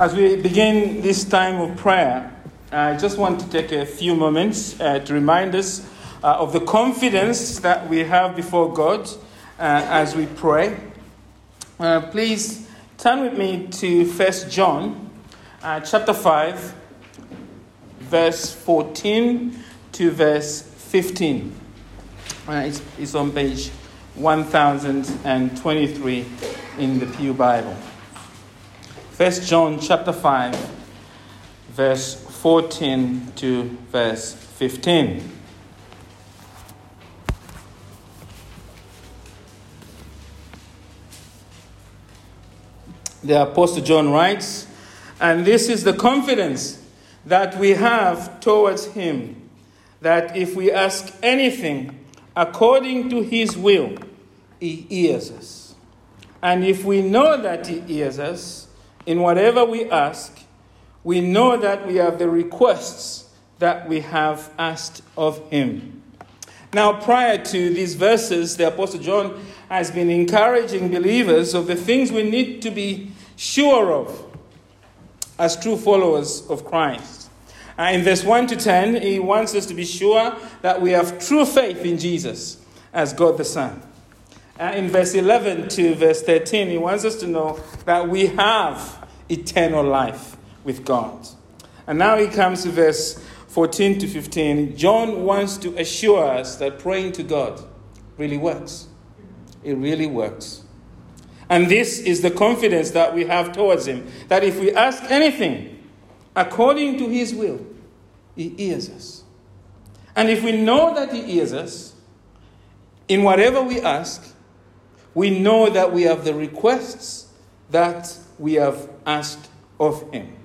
As we begin this time of prayer, I just want to take a few moments uh, to remind us uh, of the confidence that we have before God uh, as we pray. Uh, please turn with me to 1 John uh, chapter 5, verse 14 to verse 15. Uh, it's, it's on page 1023 in the Pew Bible. 1 John chapter 5, verse 14 to verse 15. The Apostle John writes, and this is the confidence that we have towards him, that if we ask anything according to his will, he hears us. And if we know that he hears us, in whatever we ask, we know that we have the requests that we have asked of him. Now, prior to these verses, the Apostle John has been encouraging believers of the things we need to be sure of as true followers of Christ. Uh, in verse 1 to 10, he wants us to be sure that we have true faith in Jesus as God the Son. Uh, in verse 11 to verse 13, he wants us to know that we have eternal life with God. And now he comes to verse 14 to 15. John wants to assure us that praying to God really works. It really works. And this is the confidence that we have towards him that if we ask anything according to his will, he hears us. And if we know that he hears us, in whatever we ask, we know that we have the requests that we have asked of him.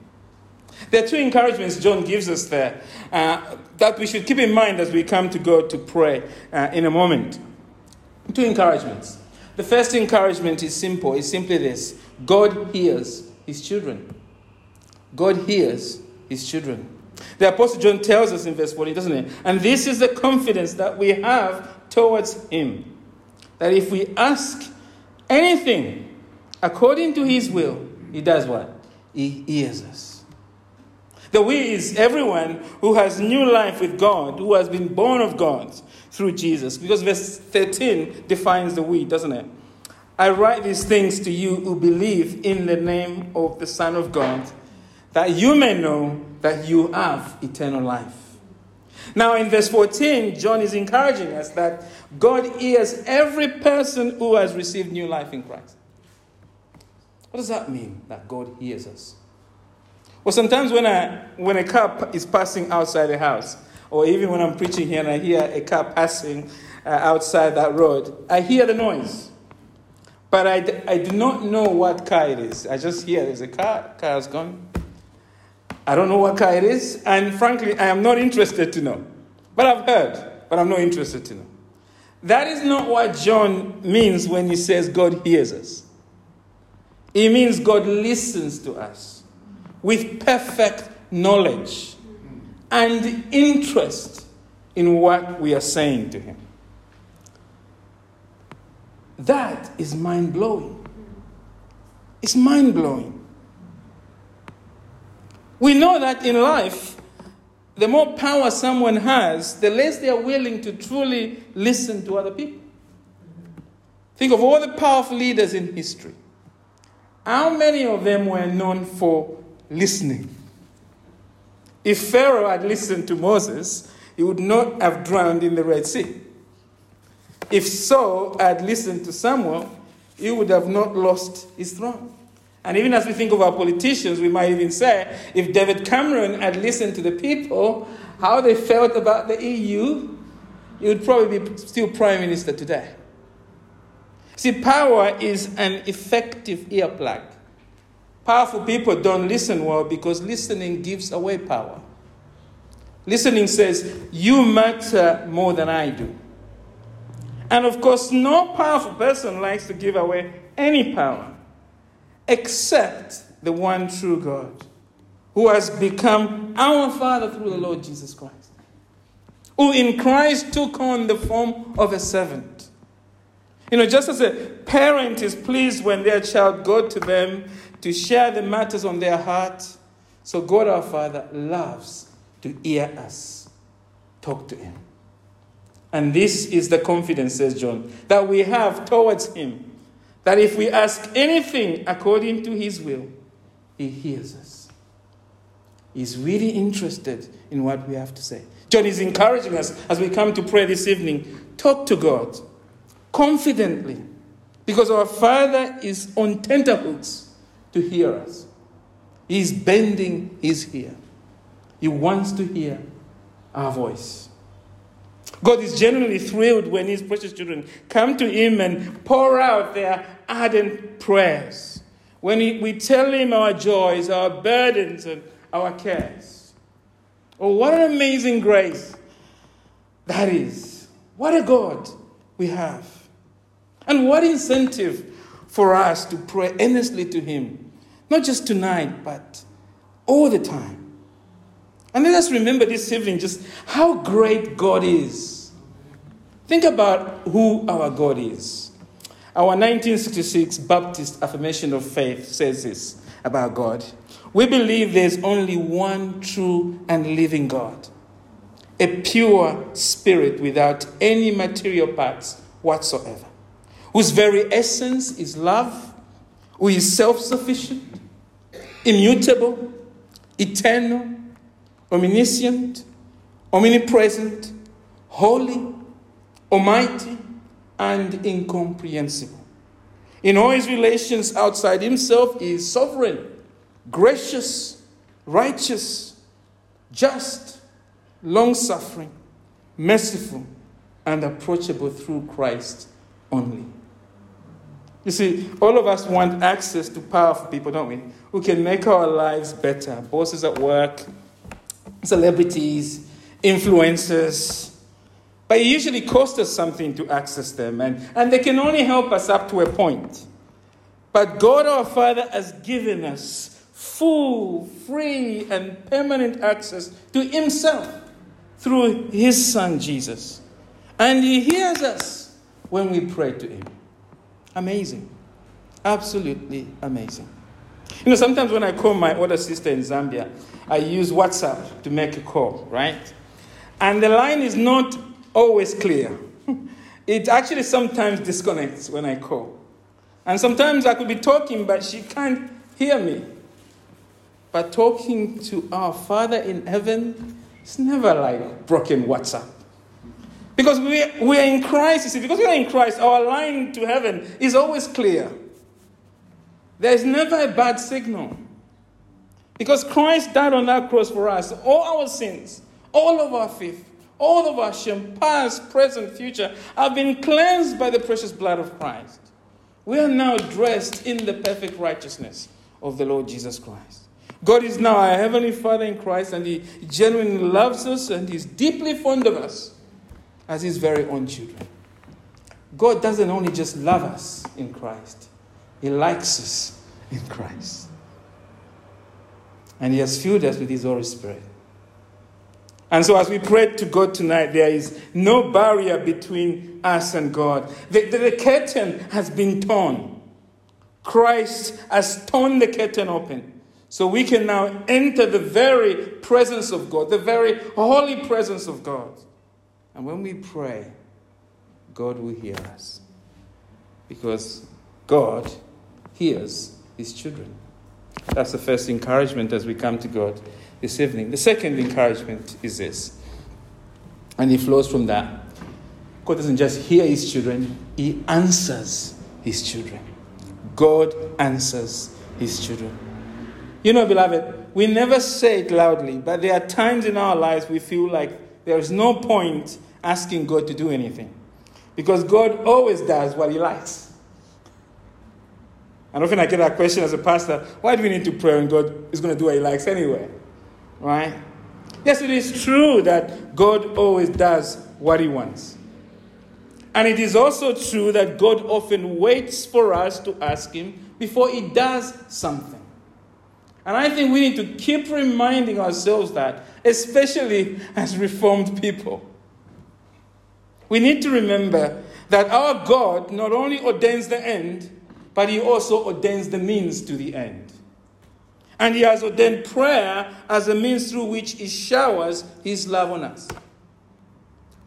There are two encouragements John gives us there uh, that we should keep in mind as we come to God to pray uh, in a moment. Two encouragements. The first encouragement is simple it's simply this God hears his children. God hears his children. The Apostle John tells us in verse 40, doesn't it? And this is the confidence that we have towards him that if we ask anything according to his will, he does what? He hears us. The we is everyone who has new life with God, who has been born of God through Jesus. Because verse 13 defines the we, doesn't it? I write these things to you who believe in the name of the Son of God, that you may know that you have eternal life. Now, in verse 14, John is encouraging us that God hears every person who has received new life in Christ. What does that mean, that God hears us? Well, sometimes when, I, when a car is passing outside the house, or even when I'm preaching here and I hear a car passing uh, outside that road, I hear the noise. But I, I do not know what car it is. I just hear there's a car, car's gone. I don't know what car it is, and frankly, I am not interested to know. But I've heard, but I'm not interested to know. That is not what John means when he says God hears us. He means God listens to us with perfect knowledge and interest in what we are saying to Him. That is mind blowing. It's mind blowing. We know that in life, the more power someone has, the less they are willing to truly listen to other people. Think of all the powerful leaders in history. How many of them were known for listening? If Pharaoh had listened to Moses, he would not have drowned in the Red Sea. If Saul had listened to Samuel, he would have not lost his throne. And even as we think of our politicians, we might even say if David Cameron had listened to the people, how they felt about the EU, he would probably be still prime minister today. See, power is an effective earplug. Powerful people don't listen well because listening gives away power. Listening says, You matter more than I do. And of course, no powerful person likes to give away any power except the one true God, who has become our Father through the Lord Jesus Christ, who in Christ took on the form of a servant. You know, just as a parent is pleased when their child go to them to share the matters on their heart. So God our Father loves to hear us talk to Him. And this is the confidence, says John, that we have towards Him. That if we ask anything according to His will, He hears us. He's really interested in what we have to say. John is encouraging us as we come to pray this evening talk to God confidently because our Father is on tenterhooks to hear us. He's bending his ear. He wants to hear our voice. God is genuinely thrilled when his precious children come to him and pour out their ardent prayers. When we tell him our joys, our burdens, and our cares. Oh, what an amazing grace that is. What a God we have. And what incentive for us to pray earnestly to him, not just tonight, but all the time. And let us remember this evening just how great God is. Think about who our God is. Our 1966 Baptist Affirmation of Faith says this about God. We believe there's only one true and living God, a pure spirit without any material parts whatsoever, whose very essence is love, who is self sufficient, immutable, eternal, omniscient, omnipresent, holy, almighty, and incomprehensible. In all his relations outside himself, he is sovereign, gracious, righteous, just, long suffering, merciful, and approachable through Christ only. You see, all of us want access to powerful people, don't we? Who can make our lives better. Bosses at work, celebrities, influencers. But it usually costs us something to access them, and, and they can only help us up to a point. But God our Father has given us full, free, and permanent access to Himself through His Son Jesus. And He hears us when we pray to Him. Amazing. Absolutely amazing. You know, sometimes when I call my older sister in Zambia, I use WhatsApp to make a call, right? And the line is not always clear. It actually sometimes disconnects when I call. And sometimes I could be talking, but she can't hear me. But talking to our Father in heaven is never like broken WhatsApp. Because we, we are in Christ, you see, because we are in Christ, our line to heaven is always clear. There is never a bad signal. Because Christ died on that cross for us. All our sins, all of our faith, all of our shame, past, present, future, have been cleansed by the precious blood of Christ. We are now dressed in the perfect righteousness of the Lord Jesus Christ. God is now our Heavenly Father in Christ, and He genuinely loves us and He's deeply fond of us as His very own children. God doesn't only just love us in Christ, He likes us in Christ and He has filled us with His Holy Spirit. And so, as we pray to God tonight, there is no barrier between us and God. The, the, the, curtain has been torn. Christ has torn the curtain open. So we can now enter the very presence of God, the very holy presence of God. And when we pray, God will hear us. Because God hears his children. That's the first encouragement as we come to God this evening. The second encouragement is this, and it flows from that. God doesn't just hear his children, he answers his children. God answers his children. You know, beloved, we never say it loudly, but there are times in our lives we feel like there is no point asking God to do anything. Because God always does what he likes. And often I get that question as a pastor why do we need to pray when God is going to do what He likes anyway? Right? Yes, it is true that God always does what He wants. And it is also true that God often waits for us to ask Him before He does something. And I think we need to keep reminding ourselves that, especially as Reformed people. We need to remember that our God not only ordains the end, but he also ordains the means to the end. And He has ordained prayer as a means through which He showers His love on us.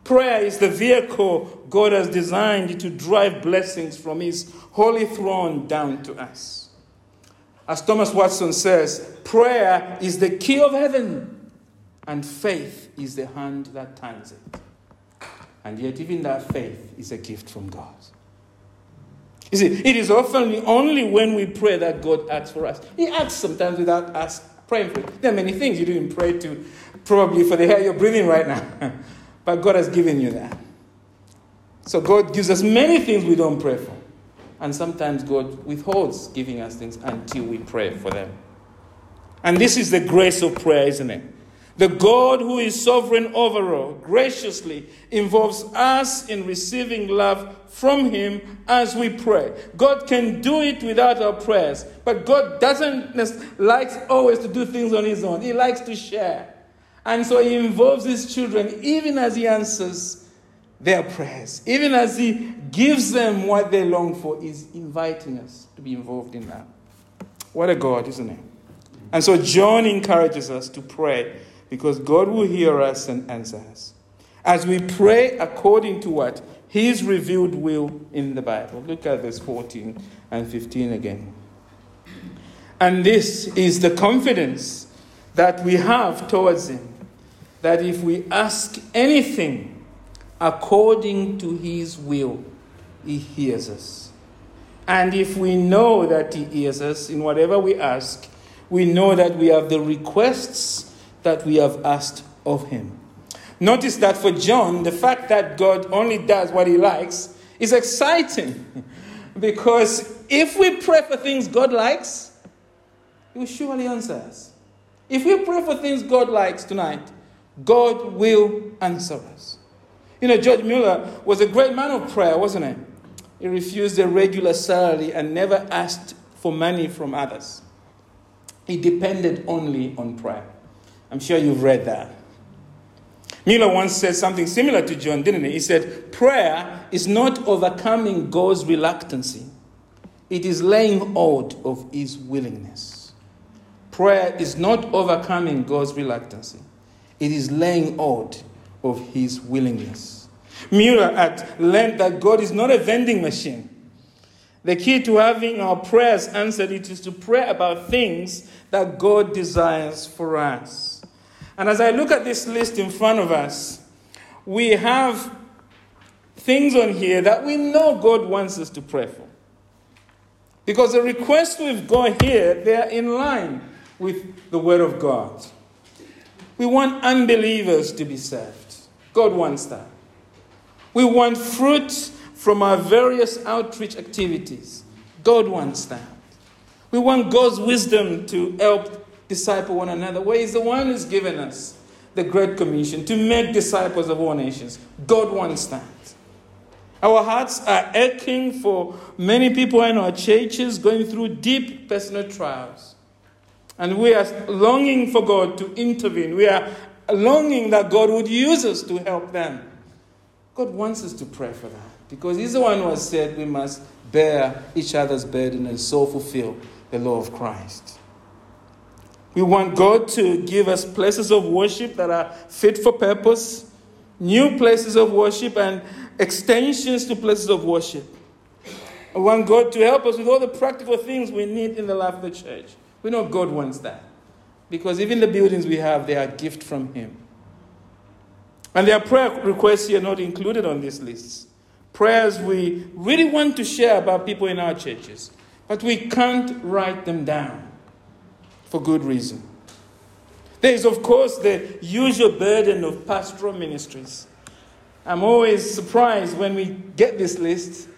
Prayer is the vehicle God has designed to drive blessings from His holy throne down to us. As Thomas Watson says, prayer is the key of heaven, and faith is the hand that turns it. And yet, even that faith is a gift from God. You see, it is often only when we pray that God acts for us. He acts sometimes without us praying for it. There are many things you didn't pray to, probably for the air you're breathing right now. but God has given you that. So God gives us many things we don't pray for. And sometimes God withholds giving us things until we pray for them. And this is the grace of prayer, isn't it? The God who is sovereign over all graciously involves us in receiving love from Him as we pray. God can do it without our prayers, but God doesn't like always to do things on His own. He likes to share. And so He involves His children even as He answers their prayers, even as He gives them what they long for, He's inviting us to be involved in that. What a God, isn't it? And so John encourages us to pray because God will hear us and answer us. As we pray according to what? His revealed will in the Bible. Look at verse 14 and 15 again. And this is the confidence that we have towards Him that if we ask anything according to His will, He hears us. And if we know that He hears us in whatever we ask, we know that we have the requests that we have asked of him. Notice that for John, the fact that God only does what he likes is exciting. because if we pray for things God likes, he will surely answer us. If we pray for things God likes tonight, God will answer us. You know, George Mueller was a great man of prayer, wasn't he? He refused a regular salary and never asked for money from others. He depended only on prayer. I'm sure you've read that. Mueller once said something similar to John, didn't he? He said, Prayer is not overcoming God's reluctancy, it is laying hold of his willingness. Prayer is not overcoming God's reluctancy, it is laying hold of his willingness. Mueller had learned that God is not a vending machine. The key to having our prayers answered is to pray about things that God desires for us. And as I look at this list in front of us, we have things on here that we know God wants us to pray for. Because the requests we've got here, they are in line with the Word of God. We want unbelievers to be saved. God wants that. We want fruit from our various outreach activities. God wants that. We want God's wisdom to help disciple one another. Where He's the one who's given us the Great Commission to make disciples of all nations. God wants that. Our hearts are aching for many people in our churches going through deep personal trials. And we are longing for God to intervene. We are longing that God would use us to help them. God wants us to pray for that because He's the one who has said we must bear each other's burden and so fulfill the law of Christ. We want God to give us places of worship that are fit for purpose, new places of worship, and extensions to places of worship. We want God to help us with all the practical things we need in the life of the church. We know God wants that. Because even the buildings we have, they are a gift from Him. And there are prayer requests here not included on these lists. Prayers we really want to share about people in our churches, but we can't write them down for good reason. There is, of course, the usual burden of pastoral ministries. I'm always surprised when we get this list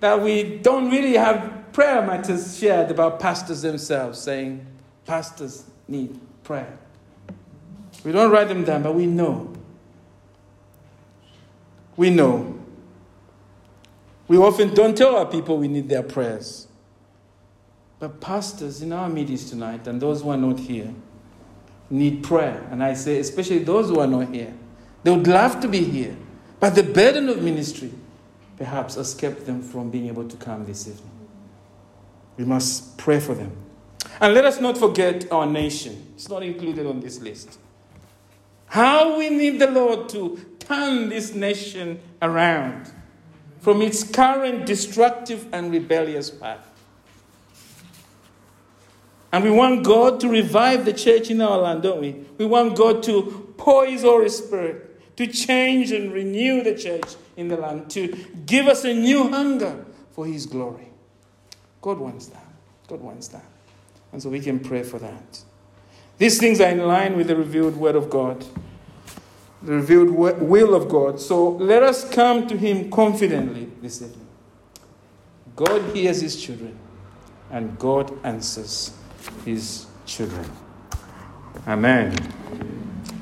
that we don't really have prayer matters shared about pastors themselves, saying pastors need prayer. We don't write them down, but we know. We know. We often don't tell our people we need their prayers. But pastors in our meetings tonight, and those who are not here, need prayer. And I say, especially those who are not here, they would love to be here. But the burden of ministry perhaps has kept them from being able to come this evening. We must pray for them. And let us not forget our nation. It's not included on this list. How we need the Lord to turn this nation around from its current destructive and rebellious path. And we want God to revive the church in our land, don't we? We want God to pour His Holy Spirit to change and renew the church in the land, to give us a new hunger for His glory. God wants that. God wants that. And so we can pray for that. These things are in line with the revealed Word of God, the revealed will of God. So let us come to Him confidently this evening. God hears His children, and God answers His children. Amen.